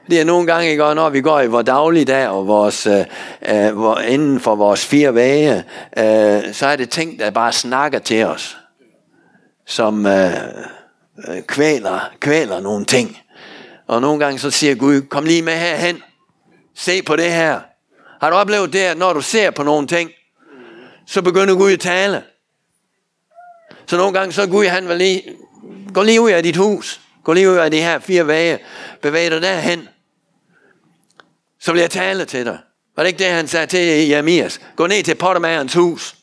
Det er nogle gange, ikke, når vi går i vores dagligdag og vores, øh, øh, inden for vores fire væge, øh, så er det ting, der bare snakker til os, som øh, øh, kvæler, kvæler nogle ting. Og nogle gange så siger Gud, kom lige med herhen. Se på det her. Har du oplevet det, at når du ser på nogle ting, så begynder Gud at tale. Så nogle gange så Gud, han vil lige, gå lige ud af dit hus. Gå lige ud af de her fire væge. Bevæg dig derhen så vil jeg tale til dig. Var det ikke det, han sagde til Jeremias? Gå ned til pottermagerens hus.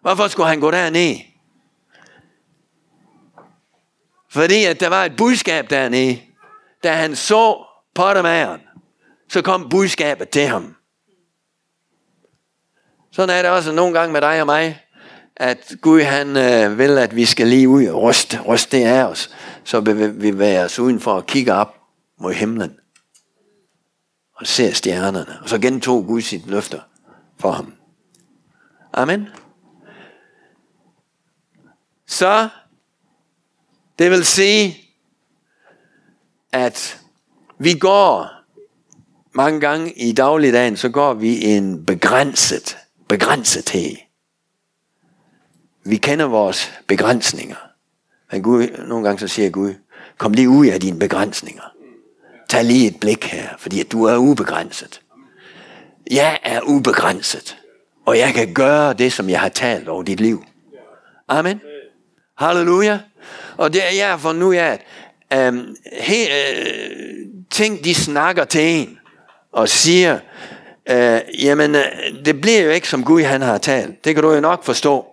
Hvorfor skulle han gå derned? Fordi at der var et budskab dernede. Da han så pottermageren, så kom budskabet til ham. Sådan er det også nogle gange med dig og mig, at Gud han øh, vil, at vi skal lige ud og ryste, ryste det af os, så vi være os udenfor og kigge op mod himlen og se stjernerne. Og så gentog Gud sit løfter for ham. Amen. Så det vil sige, at vi går mange gange i dagligdagen, så går vi en begrænset, begrænsethed. Vi kender vores begrænsninger. Men Gud, nogle gange så siger Gud, kom lige ud af dine begrænsninger. Tag lige et blik her, fordi du er ubegrænset. Jeg er ubegrænset. Og jeg kan gøre det, som jeg har talt over dit liv. Amen. Halleluja. Og det er jeg for nu af, at um, he, uh, ting de snakker til en og siger, uh, jamen uh, det bliver jo ikke som Gud han har talt. Det kan du jo nok forstå.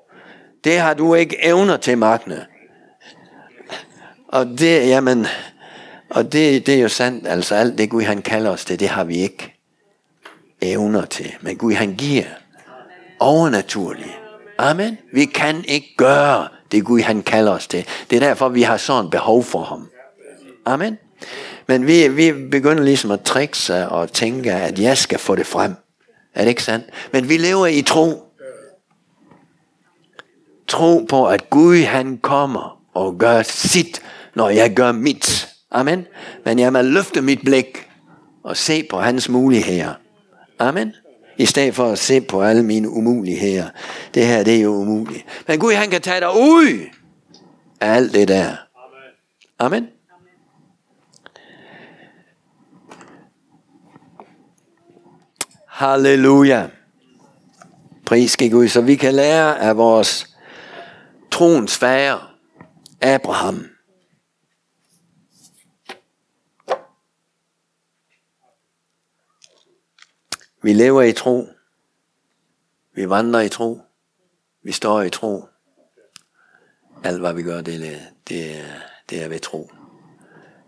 Det har du ikke evner til, Magne. Og det, jamen, og det, det er jo sandt, altså alt det Gud han kalder os til, det har vi ikke evner til. Men Gud han giver overnaturligt. Amen. Vi kan ikke gøre det Gud han kalder os til. Det er derfor, vi har sådan behov for ham. Amen. Men vi, vi begynder ligesom at trikke sig og tænke, at jeg skal få det frem. Er det ikke sandt? Men vi lever i tro. Tro på, at Gud han kommer og gør sit, når jeg gør mit. Amen. Men jeg må løfte mit blik og se på hans muligheder. Amen. I stedet for at se på alle mine umuligheder. Det her, det er jo umuligt. Men Gud, han kan tage dig ud af alt det der. Amen. Halleluja. Pris skal Gud, så vi kan lære af vores troens fader, Abraham. Vi lever i tro. Vi vandrer i tro. Vi står i tro. Alt hvad vi gør, det, er, det, er, det er ved tro.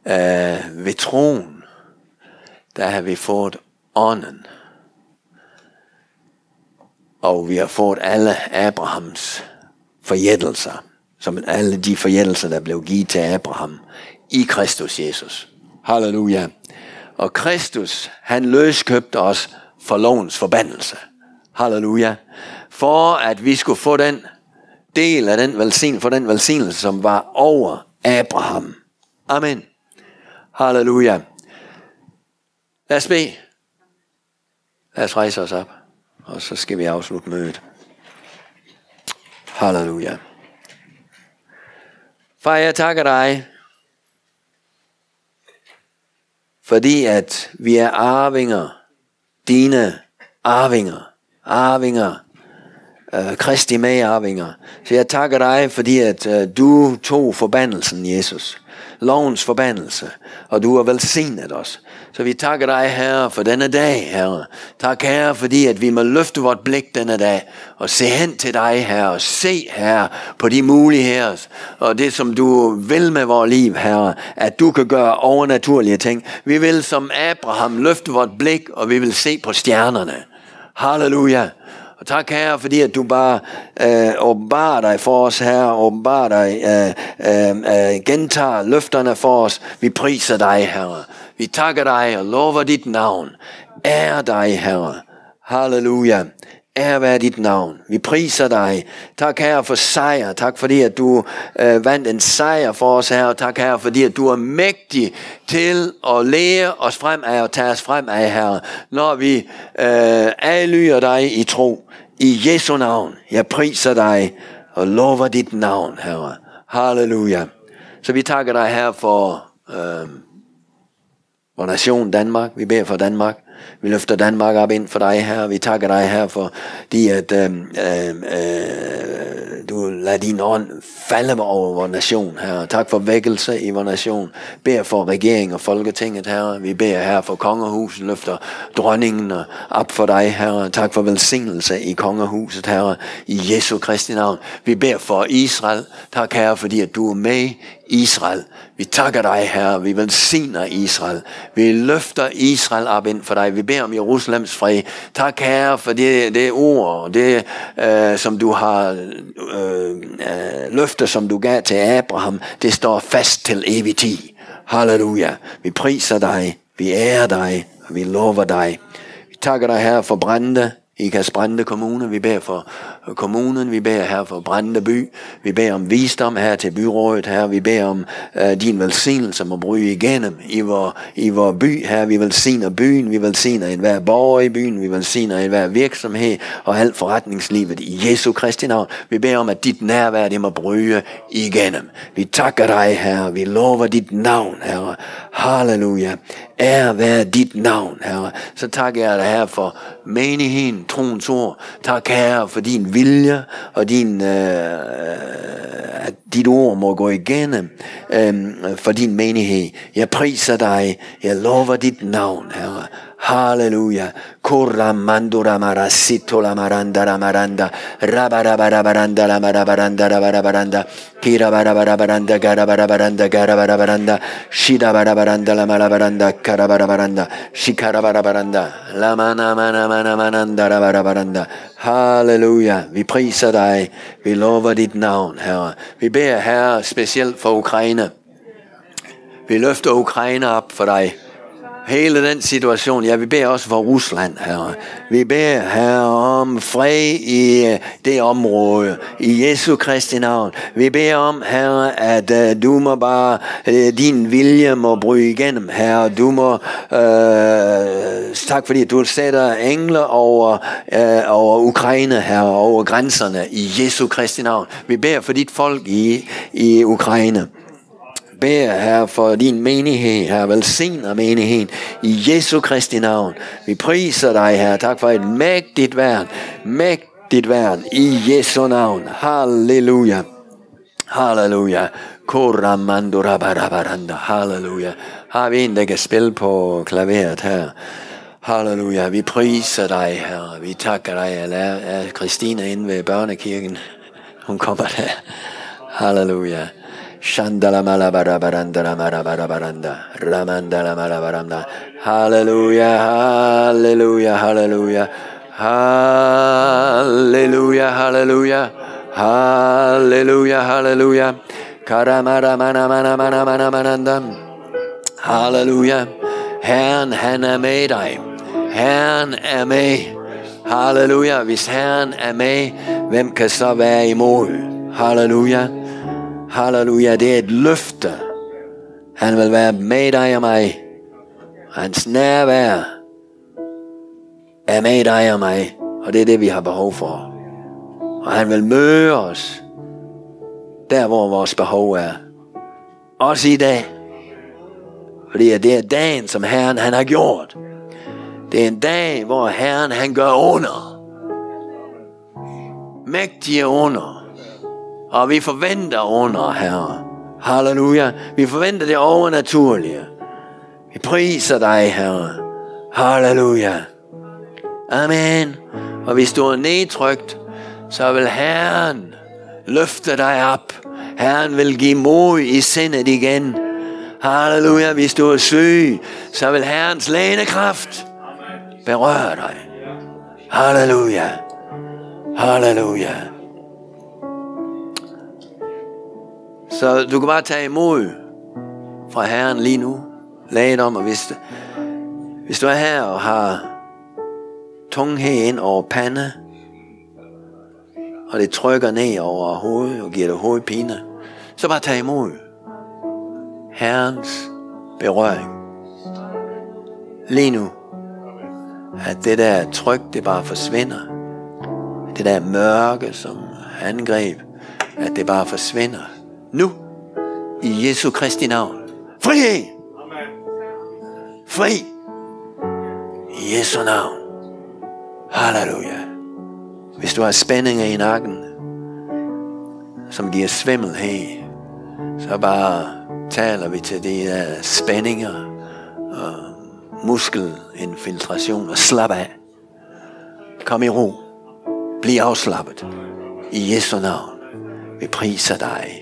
Uh, ved troen, der har vi fået ånden. Og vi har fået alle Abrahams forjættelser, som alle de forjættelser, der blev givet til Abraham i Kristus Jesus. Halleluja. Og Kristus, han løskøbte os for lovens forbandelse. Halleluja. For at vi skulle få den del af den velsignelse, for den velsignelse, som var over Abraham. Amen. Halleluja. Lad os bede. Lad os rejse os op, og så skal vi afslutte mødet. Halleluja. Far, jeg takker dig, fordi at vi er arvinger dine arvinger, arvinger, øh, Kristi arvinger. Så jeg takker dig, fordi at øh, du tog forbandelsen, Jesus. Lovens forbandelse. Og du har velsignet os. Så vi takker dig, Herre, for denne dag, Herre. Tak, Herre, fordi at vi må løfte vort blik denne dag, og se hen til dig, Herre, og se, Herre, på de muligheder, og det, som du vil med vores liv, Herre, at du kan gøre overnaturlige ting. Vi vil som Abraham løfte vort blik, og vi vil se på stjernerne. Halleluja. Og tak, Herre, fordi at du bare øh, åbenbarer dig for os, Herre, åbenbarer dig, øh, øh, øh, gentager løfterne for os. Vi priser dig, Herre. Vi takker dig og lover dit navn. Ære dig, Herre. Halleluja. Ære være dit navn. Vi priser dig. Tak, Herre, for sejr. Tak, fordi at du øh, vandt en sejr for os, Herre. Tak, Herre, fordi at du er mægtig til at lære os frem af og tage os frem af, Herre. Når vi øh, adlyder dig i tro. I Jesu navn. Jeg priser dig og lover dit navn, Herre. Halleluja. Så vi takker dig, Herre, for... Øh, vor nation Danmark. Vi beder for Danmark. Vi løfter Danmark op ind for dig her. Vi takker dig her for de, at øh, øh, du lader din ånd falde over vores nation her. Tak for vækkelse i vores nation. Bær for regering og folketinget her. Vi beder her for kongehuset. Løfter dronningen op for dig her. Tak for velsignelse i kongehuset her. I Jesu Kristi navn. Vi beder for Israel. Tak her, fordi at du er med Israel. Vi takker dig, Herre. Vi velsigner Israel. Vi løfter Israel op ind for dig. Vi beder om Jerusalems fred. Tak, Herre, for det, det ord, det, øh, som du har øh, øh, løftet, som du gav til Abraham, det står fast til evig tid. Halleluja. Vi priser dig. Vi ærer dig. Og vi lover dig. Vi takker dig, Herre, for brændende i Kasbrande Kommune. Vi beder for kommunen, vi beder her for Brande by, vi beder om visdom her til byrådet her, vi beder om uh, din velsignelse må bryde igennem i vor, i vor by her, vi velsigner byen, vi velsigner enhver borger i byen, vi velsigner enhver virksomhed og alt forretningslivet i Jesu Kristi navn. Vi beder om, at dit nærvær det må bryde igennem. Vi takker dig, Herre, vi lover dit navn, Herre. Halleluja. Ære være dit navn, Herre. Så takker jeg dig, Herre, for menigheden, troens ord. Tak, Herre, for din vilje og din, øh, øh, at dit ord må gå igennem øh, for din menighed. Jeg priser dig. Jeg lover dit navn, Herre. Halleluja. Koramandura marasito la maranda la maranda. Rabarabarabaranda la marabaranda la barabaranda. Kira barabaranda gara barabaranda. Shida barabaranda la marabaranda kara barabaranda. Shikara barabaranda. La mana mana mana mananda la barabaranda. Halleluja. Vi priser dig. Vi lover dit navn, Herre. Vi beder, Herre, specielt for Ukraine. Vi løfter Ukraine op for dig. Hele den situation. Ja, vi beder også for Rusland, herre. Vi beder, herre, om fred i øh, det område. I Jesu Kristi navn. Vi beder om, herre, at uh, du må bare, uh, din vilje må bryde igennem, herre. Du må, uh, tak fordi du sætter engler over, uh, over Ukraine, herre, over grænserne. I Jesu Kristi navn. Vi beder for dit folk i, i Ukraine beder, her for din menighed, her velsigner menigheden i Jesu Kristi navn. Vi priser dig, her. Tak for et mægtigt værn, mægtigt værn i Jesu navn. Halleluja. Halleluja. Koramandurabarabaranda. Halleluja. Har vi en, der kan spille på klaveret her? Halleluja. Vi priser dig, her. Vi takker dig. Jeg er Christina inde ved børnekirken. Hun kommer der. Halleluja. Shandala malabara barandala marabara baranda. Ramandala malabaranda. Hallelujah, hallelujah, hallelujah. Hallelujah, hallelujah. Hallelujah, hallelujah. Karamara mana mana mana mana mananda. Halleluja. Herren, han er med dig. Herren er med. Halleluja. Hvis Herren er med, hvem kan så være imod? Halleluja. Halleluja, det er et løfte. Han vil være med dig og mig. Hans nærvær er med dig og mig. Og det er det, vi har behov for. Og han vil møde os der, hvor vores behov er. Også i dag. Fordi det er dagen, som Herren han har gjort. Det er en dag, hvor Herren han gør under. Mægtige under. Og vi forventer under, Herre. Halleluja. Vi forventer det overnaturlige. Vi priser dig, Herre. Halleluja. Amen. Og hvis du er nedtrykt, så vil Herren løfte dig op. Herren vil give mod i sindet igen. Halleluja. Hvis du er syg, så vil Herrens lænekraft berøre dig. Halleluja. Halleluja. Så du kan bare tage imod fra Herren lige nu. Lad om, og hvis, hvis du er her og har tunghed ind over pande, og det trykker ned over hovedet og giver dig hovedpine, så bare tag imod Herrens berøring. Lige nu, at det der tryk, det bare forsvinder. Det der mørke, som angreb, at det bare forsvinder nu. I Jesu Kristi navn. Frihed. Fri. I Jesu navn. Halleluja. Hvis du har spændinger i nakken, som giver svimmelhed, så bare taler vi til de der spændinger og muskelinfiltration og slap af. Kom i ro. Bliv afslappet. I Jesu navn. Vi priser dig.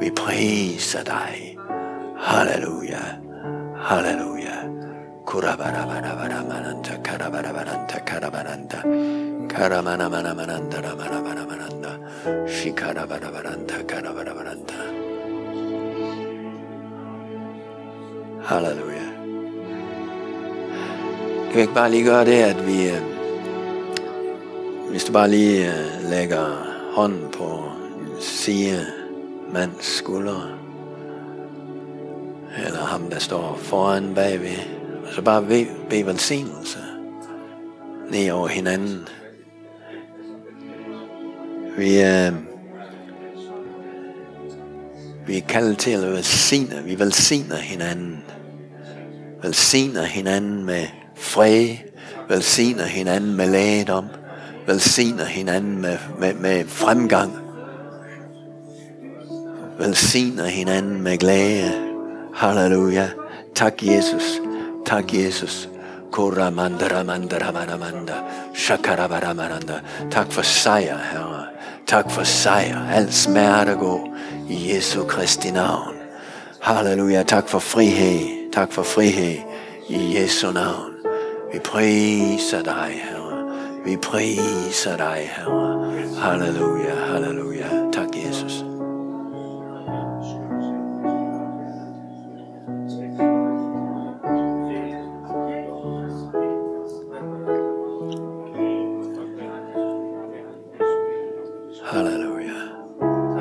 Vi priser dig. Halleluja. Halleluja. Kurabarabarabaramananta karabarabaranta karabaranta. Karamana mana. Shikarabarabaranta karabarabaranta. Halleluja. Kan vi ikke bare lige gøre det, at vi, øh, hvis du bare lige øh, lægger hånden på siden mands skuldre. Eller ham, der står foran bagved. Og så bare ved, ved velsignelse ned over hinanden. Vi er, vi er kaldet til at velsigne. Vi velsigner hinanden. Velsigner hinanden med fred. Velsigner hinanden med lægedom. Velsigner hinanden med, med, med fremgang velsigner hinanden med glæde. Halleluja. Tak Jesus. Tak Jesus. Koramandaramandaramanda. Shakarabaramaranda. Tak for sejr, Herre. Tak for sejr. Al smerte gå i Jesu Kristi navn. Halleluja. Tak for frihed. Tak for frihed i Jesu navn. Vi priser dig, Herre. Vi priser dig, Herre. Halleluja, halleluja.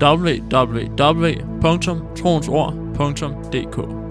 www.troensord.dk